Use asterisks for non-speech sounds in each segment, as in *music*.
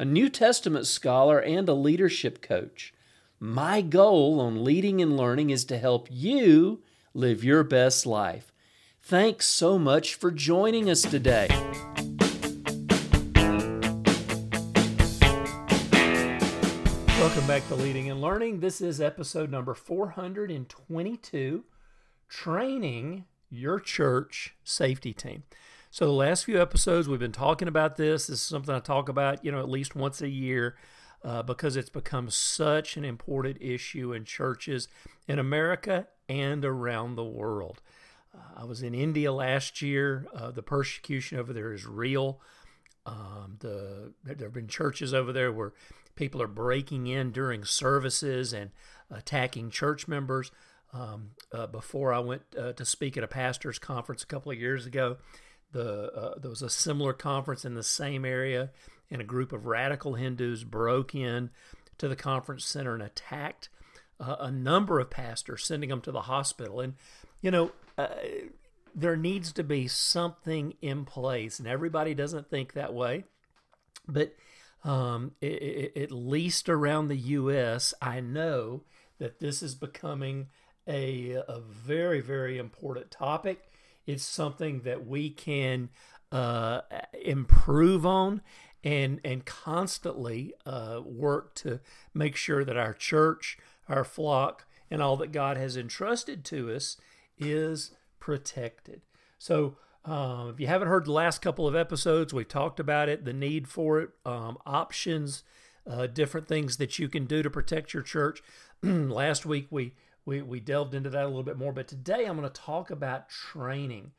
a New Testament scholar, and a leadership coach. My goal on leading and learning is to help you live your best life. Thanks so much for joining us today. Welcome back to Leading and Learning. This is episode number 422 Training Your Church Safety Team. So, the last few episodes, we've been talking about this. This is something I talk about, you know, at least once a year uh, because it's become such an important issue in churches in America and around the world. Uh, I was in India last year. Uh, the persecution over there is real. Um, the there have been churches over there where people are breaking in during services and attacking church members. Um, uh, before I went uh, to speak at a pastor's conference a couple of years ago, the uh, there was a similar conference in the same area, and a group of radical Hindus broke in to the conference center and attacked uh, a number of pastors, sending them to the hospital. And you know, uh, there needs to be something in place, and everybody doesn't think that way, but um, it, it, at least around the U.S., I know that this is becoming a, a very, very important topic it's something that we can uh, improve on and and constantly uh, work to make sure that our church, our flock, and all that God has entrusted to us is protected. So. Um, if you haven't heard the last couple of episodes, we've talked about it, the need for it, um, options, uh, different things that you can do to protect your church. *clears throat* last week we we, we delved into that a little bit more. But today I'm going to talk about training.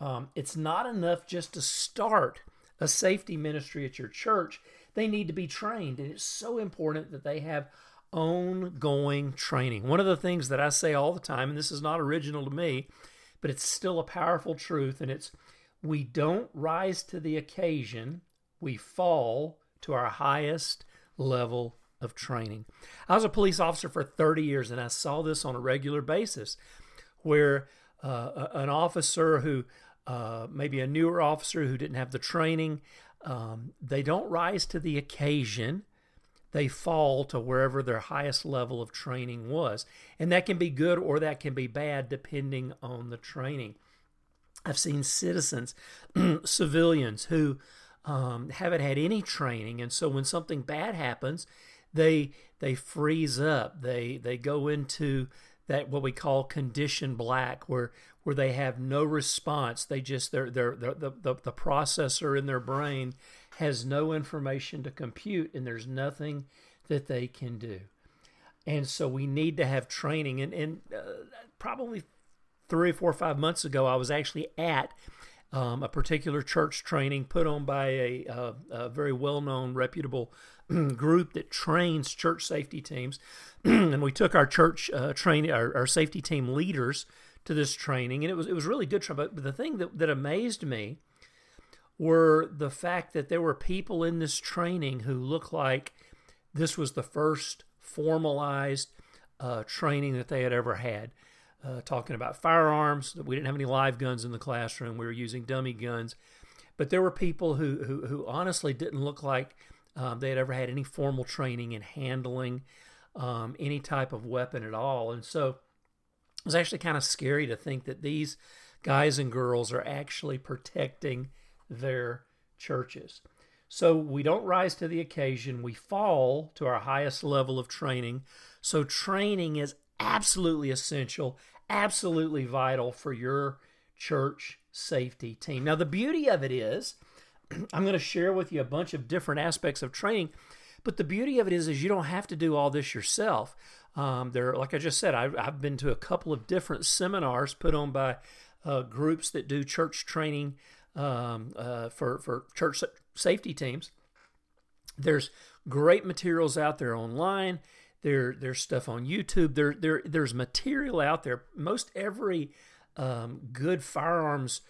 Um, it's not enough just to start a safety ministry at your church, they need to be trained. And it's so important that they have ongoing training. One of the things that I say all the time, and this is not original to me, but it's still a powerful truth, and it's we don't rise to the occasion, we fall to our highest level of training. I was a police officer for 30 years and I saw this on a regular basis where uh, an officer who, uh, maybe a newer officer who didn't have the training, um, they don't rise to the occasion. They fall to wherever their highest level of training was. And that can be good or that can be bad depending on the training. I've seen citizens, *clears throat* civilians who um, haven't had any training. And so when something bad happens, they they freeze up. They they go into that what we call condition black, where where they have no response. They just their their, the, the the processor in their brain has no information to compute, and there's nothing that they can do. And so we need to have training. And and uh, probably three, four, five months ago, I was actually at um, a particular church training put on by a, a, a very well known, reputable *clears throat* group that trains church safety teams. *clears throat* and we took our church uh, training, our, our, safety team leaders to this training, and it was it was really good. But the thing that, that amazed me were the fact that there were people in this training who looked like this was the first formalized uh, training that they had ever had uh, talking about firearms. that We didn't have any live guns in the classroom. We were using dummy guns. But there were people who, who, who honestly didn't look like um, they had ever had any formal training in handling um, any type of weapon at all. And so it was actually kind of scary to think that these guys and girls are actually protecting their churches. So we don't rise to the occasion, we fall to our highest level of training. So training is absolutely essential absolutely vital for your church safety team. Now, the beauty of it is, *clears throat* I'm going to share with you a bunch of different aspects of training, but the beauty of it is, is you don't have to do all this yourself. Um, there, like I just said, I, have been to a couple of different seminars put on by uh, groups that do church training um, uh, for for church safety teams. There's great materials out there online. There, there's stuff on YouTube. There, there, there's material out there. Most every um, good firearms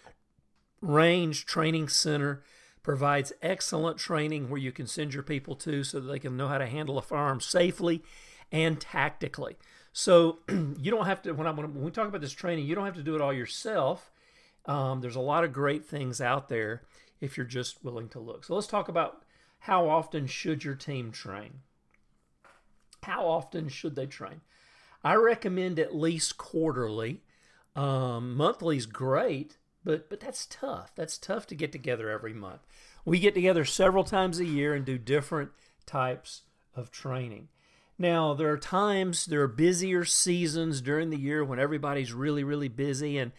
range training center provides excellent training where you can send your people to so that they can know how to handle a firearm safely and tactically. So *clears throat* you don't have to when I when we talk about this training, you don't have to do it all yourself. Um, there's a lot of great things out there if you're just willing to look. So let's talk about how often should your team train. How often should they train? I recommend at least quarterly. Um, monthly is great, but but that's tough. That's tough to get together every month. We get together several times a year and do different types of training. Now, there are times, there are busier seasons during the year when everybody's really, really busy, and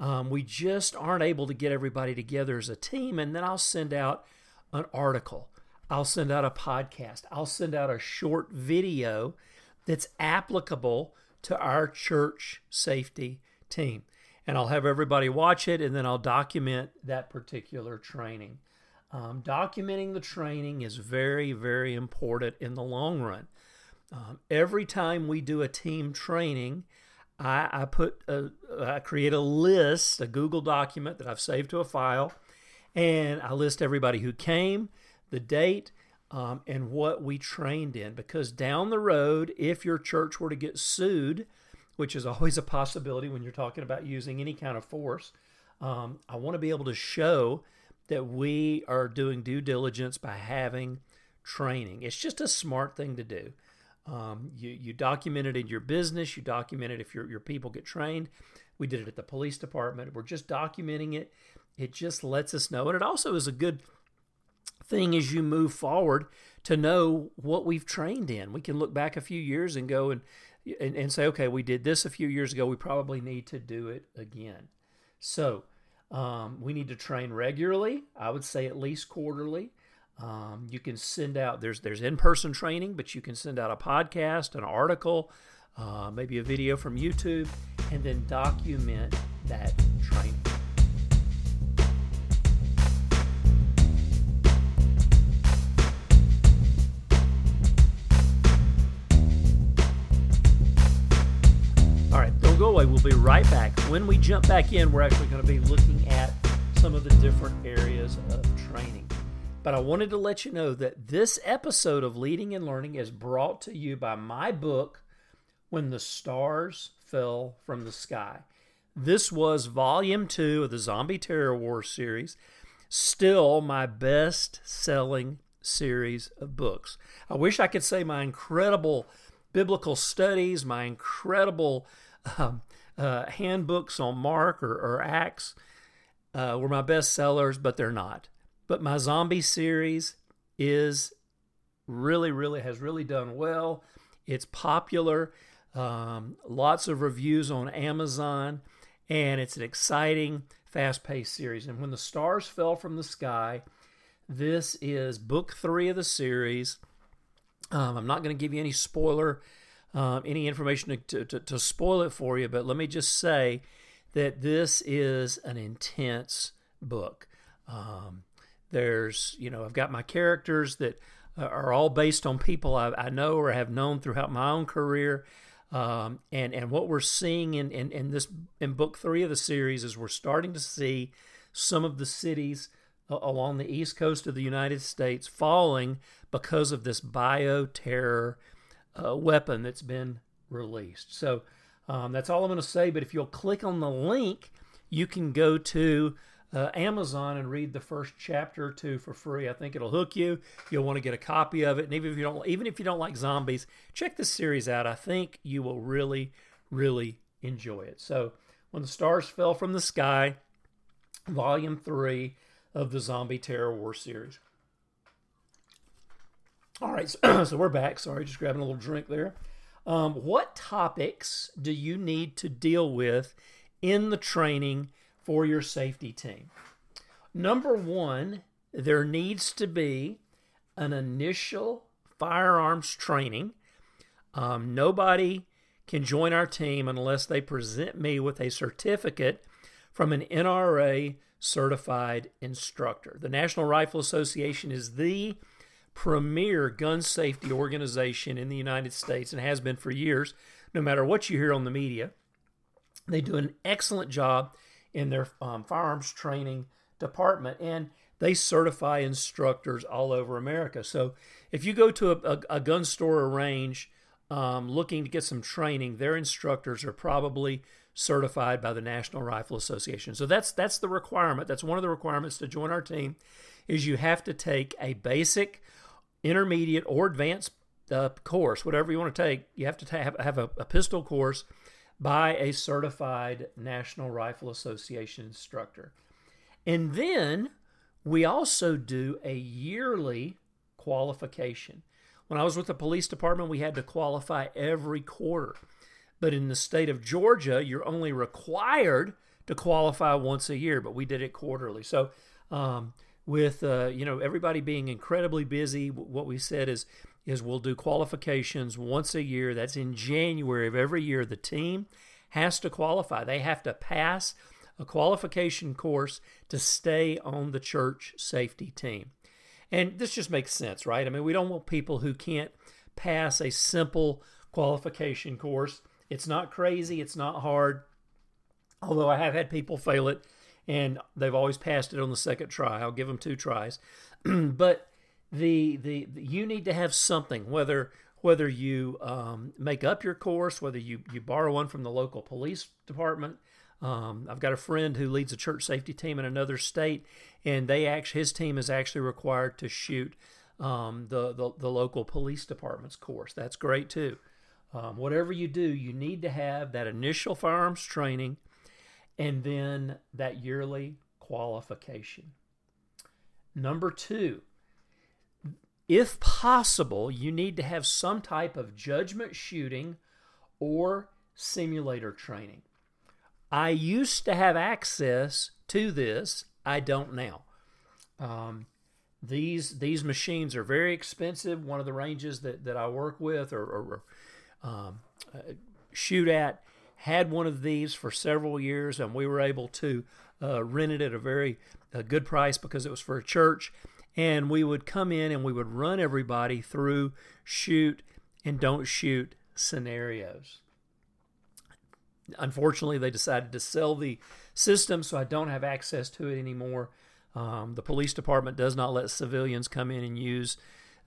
um, we just aren't able to get everybody together as a team. And then I'll send out an article, I'll send out a podcast, I'll send out a short video that's applicable to our church safety team. And I'll have everybody watch it, and then I'll document that particular training. Um, documenting the training is very, very important in the long run. Um, every time we do a team training, I, I put a, I create a list, a Google document that I've saved to a file, and I list everybody who came, the date, um, and what we trained in. Because down the road, if your church were to get sued, which is always a possibility when you're talking about using any kind of force, um, I want to be able to show that we are doing due diligence by having training. It's just a smart thing to do. Um, you, you document it in your business, you document it if your, your people get trained. We did it at the police department. We're just documenting it. It just lets us know. And it also is a good thing as you move forward to know what we've trained in. We can look back a few years and go and, and, and say, okay, we did this a few years ago. We probably need to do it again. So um, we need to train regularly. I would say at least quarterly. Um, you can send out there's there's in-person training, but you can send out a podcast, an article, uh, maybe a video from YouTube, and then document that training. We'll be right back. When we jump back in, we're actually going to be looking at some of the different areas of training. But I wanted to let you know that this episode of Leading and Learning is brought to you by my book, When the Stars Fell from the Sky. This was volume two of the Zombie Terror War series, still my best selling series of books. I wish I could say my incredible biblical studies, my incredible um, uh, handbooks on Mark or, or Acts uh, were my best sellers, but they're not. But my zombie series is really, really has really done well. It's popular. Um, lots of reviews on Amazon, and it's an exciting, fast paced series. And when the stars fell from the sky, this is book three of the series. Um, I'm not going to give you any spoiler, um, any information to, to, to spoil it for you, but let me just say that this is an intense book. Um, there's, you know, I've got my characters that are all based on people I, I know or have known throughout my own career. Um, and and what we're seeing in, in, in this in book three of the series is we're starting to see some of the cities along the east coast of the United States falling because of this bioterror uh, weapon that's been released. So um, that's all I'm going to say. But if you'll click on the link, you can go to uh, Amazon and read the first chapter or two for free. I think it'll hook you. You'll want to get a copy of it, and even if you don't, even if you don't like zombies, check this series out. I think you will really, really enjoy it. So, when the stars fell from the sky, volume three of the Zombie Terror War series. All right, so, *clears throat* so we're back. Sorry, just grabbing a little drink there. Um, what topics do you need to deal with in the training? for your safety team. Number one, there needs to be an initial firearms training. Um, nobody can join our team unless they present me with a certificate from an NRA certified instructor. The National Rifle Association is the premier gun safety organization in the United States and has been for years, no matter what you hear on the media. They do an excellent job in their um, firearms training department and they certify instructors all over America. So if you go to a, a, a gun store or range um, looking to get some training, their instructors are probably certified by the National Rifle Association. So that's that's the requirement. That's one of the requirements to join our team is you have to take a basic, intermediate, or advanced uh, course, whatever you want to take. You have to have, have a, a pistol course by a certified National Rifle Association instructor. And then we also do a yearly qualification. When I was with the police department, we had to qualify every quarter. But in the state of Georgia, you're only required to qualify once a year, but we did it quarterly. So, um, with uh, you know everybody being incredibly busy, what we said is is we'll do qualifications once a year. That's in January of every year. The team has to qualify. They have to pass a qualification course to stay on the church safety team. And this just makes sense, right? I mean, we don't want people who can't pass a simple qualification course. It's not crazy, it's not hard. Although I have had people fail it and they've always passed it on the second try. I'll give them two tries. *clears throat* but the, the, the you need to have something whether whether you um, make up your course, whether you you borrow one from the local police department, um, I've got a friend who leads a church safety team in another state, and they actually his team is actually required to shoot um, the, the, the local police department's course. That's great too. Um, whatever you do, you need to have that initial firearms training, and then that yearly qualification. Number two, if possible, you need to have some type of judgment shooting or simulator training. I used to have access to this. I don't now. Um, these these machines are very expensive. One of the ranges that, that I work with or, or um, uh, shoot at had one of these for several years, and we were able to uh, rent it at a very a good price because it was for a church. And we would come in and we would run everybody through shoot and don't shoot scenarios. Unfortunately, they decided to sell the system, so I don't have access to it anymore. Um, the police department does not let civilians come in and use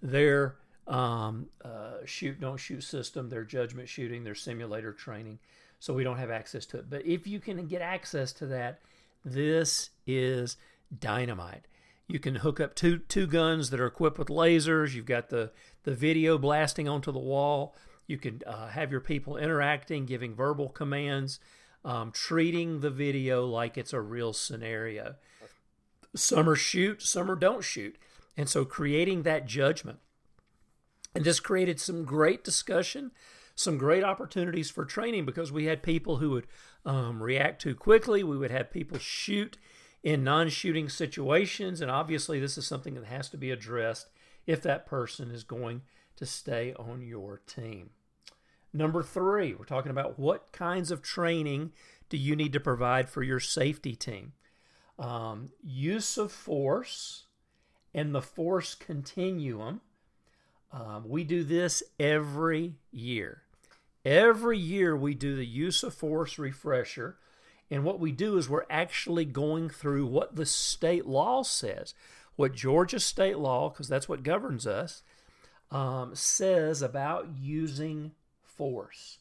their um, uh, shoot don't shoot system, their judgment shooting, their simulator training. So we don't have access to it. But if you can get access to that, this is dynamite. You can hook up two two guns that are equipped with lasers. You've got the the video blasting onto the wall. You can uh, have your people interacting, giving verbal commands, um, treating the video like it's a real scenario. Some are shoot, some are don't shoot. And so creating that judgment. And this created some great discussion, some great opportunities for training because we had people who would um, react too quickly. We would have people shoot in non shooting situations. And obviously, this is something that has to be addressed if that person is going to stay on your team. Number three, we're talking about what kinds of training do you need to provide for your safety team? Um, use of force and the force continuum. Um, we do this every year. Every year we do the use of force refresher. And what we do is we're actually going through what the state law says, what Georgia state law, because that's what governs us, um, says about using force.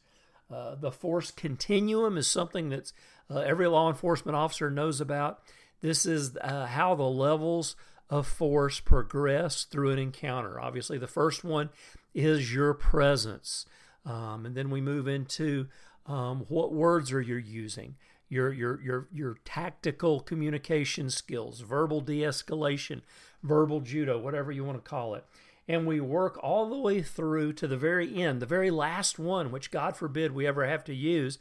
Uh, the force continuum is something that uh, every law enforcement officer knows about. This is uh, how the levels of force progress through an encounter. Obviously, the first one is your presence. Um, and then we move into um, what words are you using, your, your, your, your tactical communication skills, verbal de escalation, verbal judo, whatever you want to call it and we work all the way through to the very end, the very last one, which God forbid we ever have to use,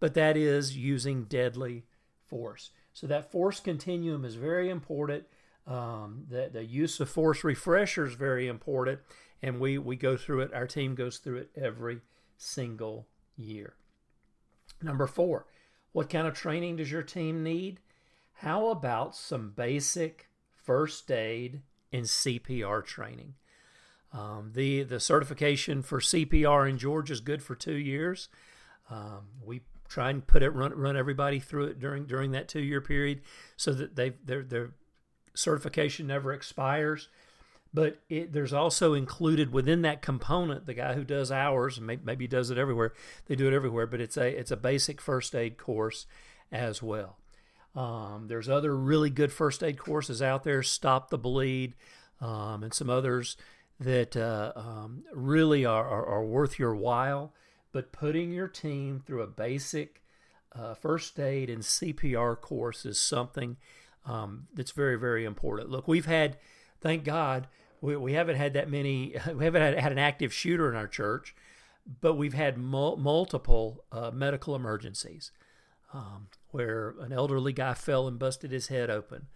but that is using deadly force. So that force continuum is very important. Um, the, the use of force refresher is very important, and we, we go through it, our team goes through it every single year. Number four, what kind of training does your team need? How about some basic first aid and CPR training? Um, the the certification for CPR in Georgia is good for two years. Um, we try and put it run run everybody through it during during that two year period, so that they their their certification never expires. But it, there's also included within that component the guy who does ours, maybe, maybe does it everywhere. They do it everywhere, but it's a it's a basic first aid course as well. Um, there's other really good first aid courses out there, Stop the Bleed, um, and some others that uh, um, really are, are, are, worth your while. But putting your team through a basic uh, first aid and CPR course is something um, that's very, very important. Look, we've had, thank God, we, we haven't had that many, *laughs* we haven't had, had an active shooter in our church, but we've had mul- multiple uh, medical emergencies um, where an elderly guy fell and busted his head open,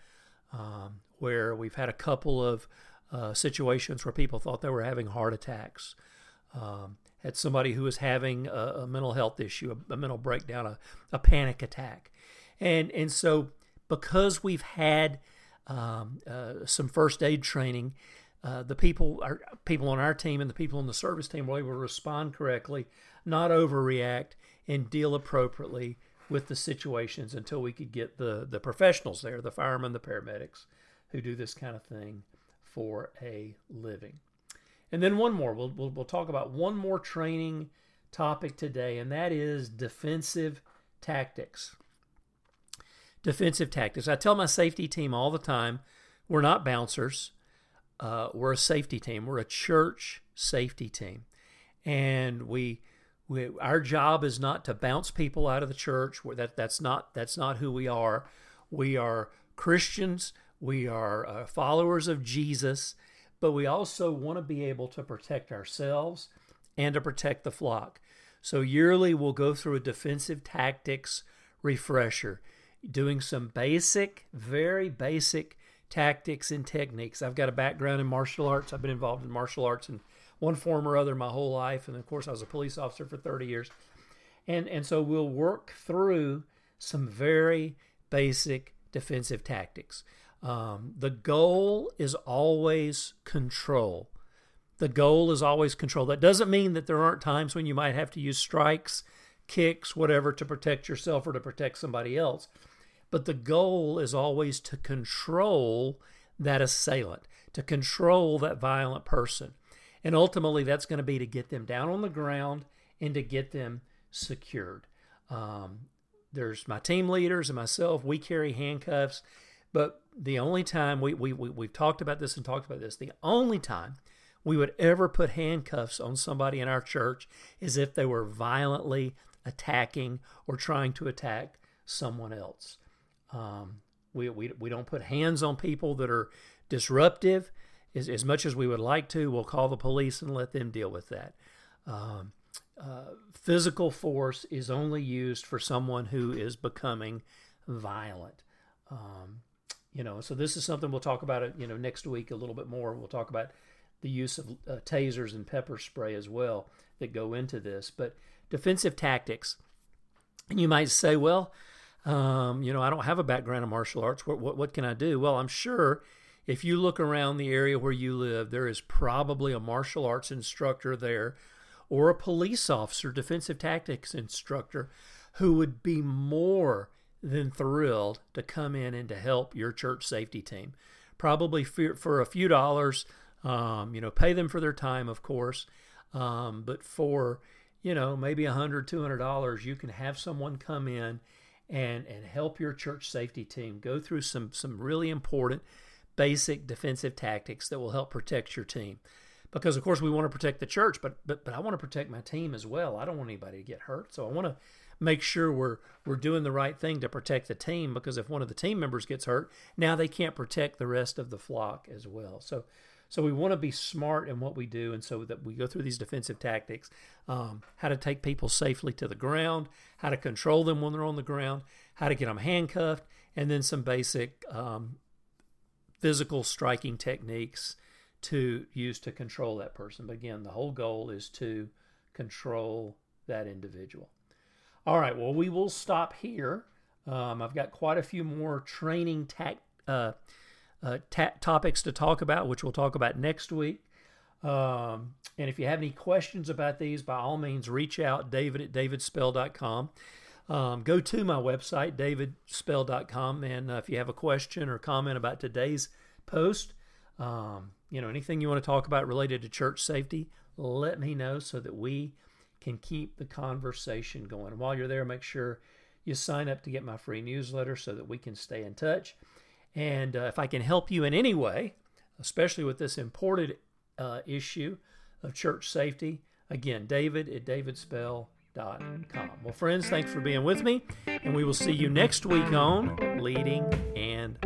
um, where we've had a couple of uh, situations where people thought they were having heart attacks. Um, had somebody who was having a, a mental health issue, a, a mental breakdown, a, a, panic attack, and and so because we've had um, uh, some first aid training, uh, the people our people on our team and the people on the service team were able to respond correctly, not overreact, and deal appropriately with the situations until we could get the the professionals there, the firemen, the paramedics, who do this kind of thing for a living. And then one more. We'll, we'll, we'll talk about one more training topic today, and that is defensive tactics. Defensive tactics. I tell my safety team all the time we're not bouncers, uh, we're a safety team, we're a church safety team. And we, we, our job is not to bounce people out of the church. That, that's, not, that's not who we are. We are Christians we are uh, followers of Jesus, but we also want to be able to protect ourselves and to protect the flock. So, yearly, we'll go through a defensive tactics refresher, doing some basic, very basic tactics and techniques. I've got a background in martial arts. I've been involved in martial arts in one form or other my whole life. And of course, I was a police officer for 30 years. And, and so we'll work through some very basic defensive tactics. Um, the goal is always control. The goal is always control. That doesn't mean that there aren't times when you might have to use strikes, kicks, whatever to protect yourself or to protect somebody else. But the goal is always to control that assailant, to control that violent person. And ultimately, that's going to be to get them down on the ground and to get them secured. Um, there's my team leaders and myself. We carry handcuffs but the only time we, we, we, we've talked about this and talked about this, the only time we would ever put handcuffs on somebody in our church is if they were violently attacking or trying to attack someone else. Um, we, we, we don't put hands on people that are disruptive. As, as much as we would like to, we'll call the police and let them deal with that. Um, uh, physical force is only used for someone who is becoming violent. Um, you know so this is something we'll talk about it you know next week a little bit more we'll talk about the use of uh, tasers and pepper spray as well that go into this but defensive tactics and you might say well um, you know i don't have a background in martial arts. What, what, what can i do? Well i'm sure if you look around the area where you live there is probably a martial arts instructor there or a police officer defensive tactics instructor who would be more than thrilled to come in and to help your church safety team. Probably for, for a few dollars, um, you know, pay them for their time, of course, um, but for you know maybe a hundred, two hundred dollars, you can have someone come in and and help your church safety team go through some some really important basic defensive tactics that will help protect your team because of course we want to protect the church but but but I want to protect my team as well. I don't want anybody to get hurt. So I want to make sure we're we're doing the right thing to protect the team because if one of the team members gets hurt, now they can't protect the rest of the flock as well. So so we want to be smart in what we do, and so that we go through these defensive tactics, um, how to take people safely to the ground, how to control them when they're on the ground, how to get them handcuffed, and then some basic um, physical striking techniques to use to control that person. But again, the whole goal is to control that individual. All right, well, we will stop here. Um, I've got quite a few more training ta- uh, uh, ta- topics to talk about, which we'll talk about next week. Um, and if you have any questions about these, by all means, reach out, david at davidspell.com. Um, go to my website, davidspell.com, and uh, if you have a question or comment about today's post, um, you know, anything you want to talk about related to church safety, let me know so that we can keep the conversation going. While you're there, make sure you sign up to get my free newsletter so that we can stay in touch. And uh, if I can help you in any way, especially with this important uh, issue of church safety, again, david at davidspell.com. Well, friends, thanks for being with me, and we will see you next week on Leading and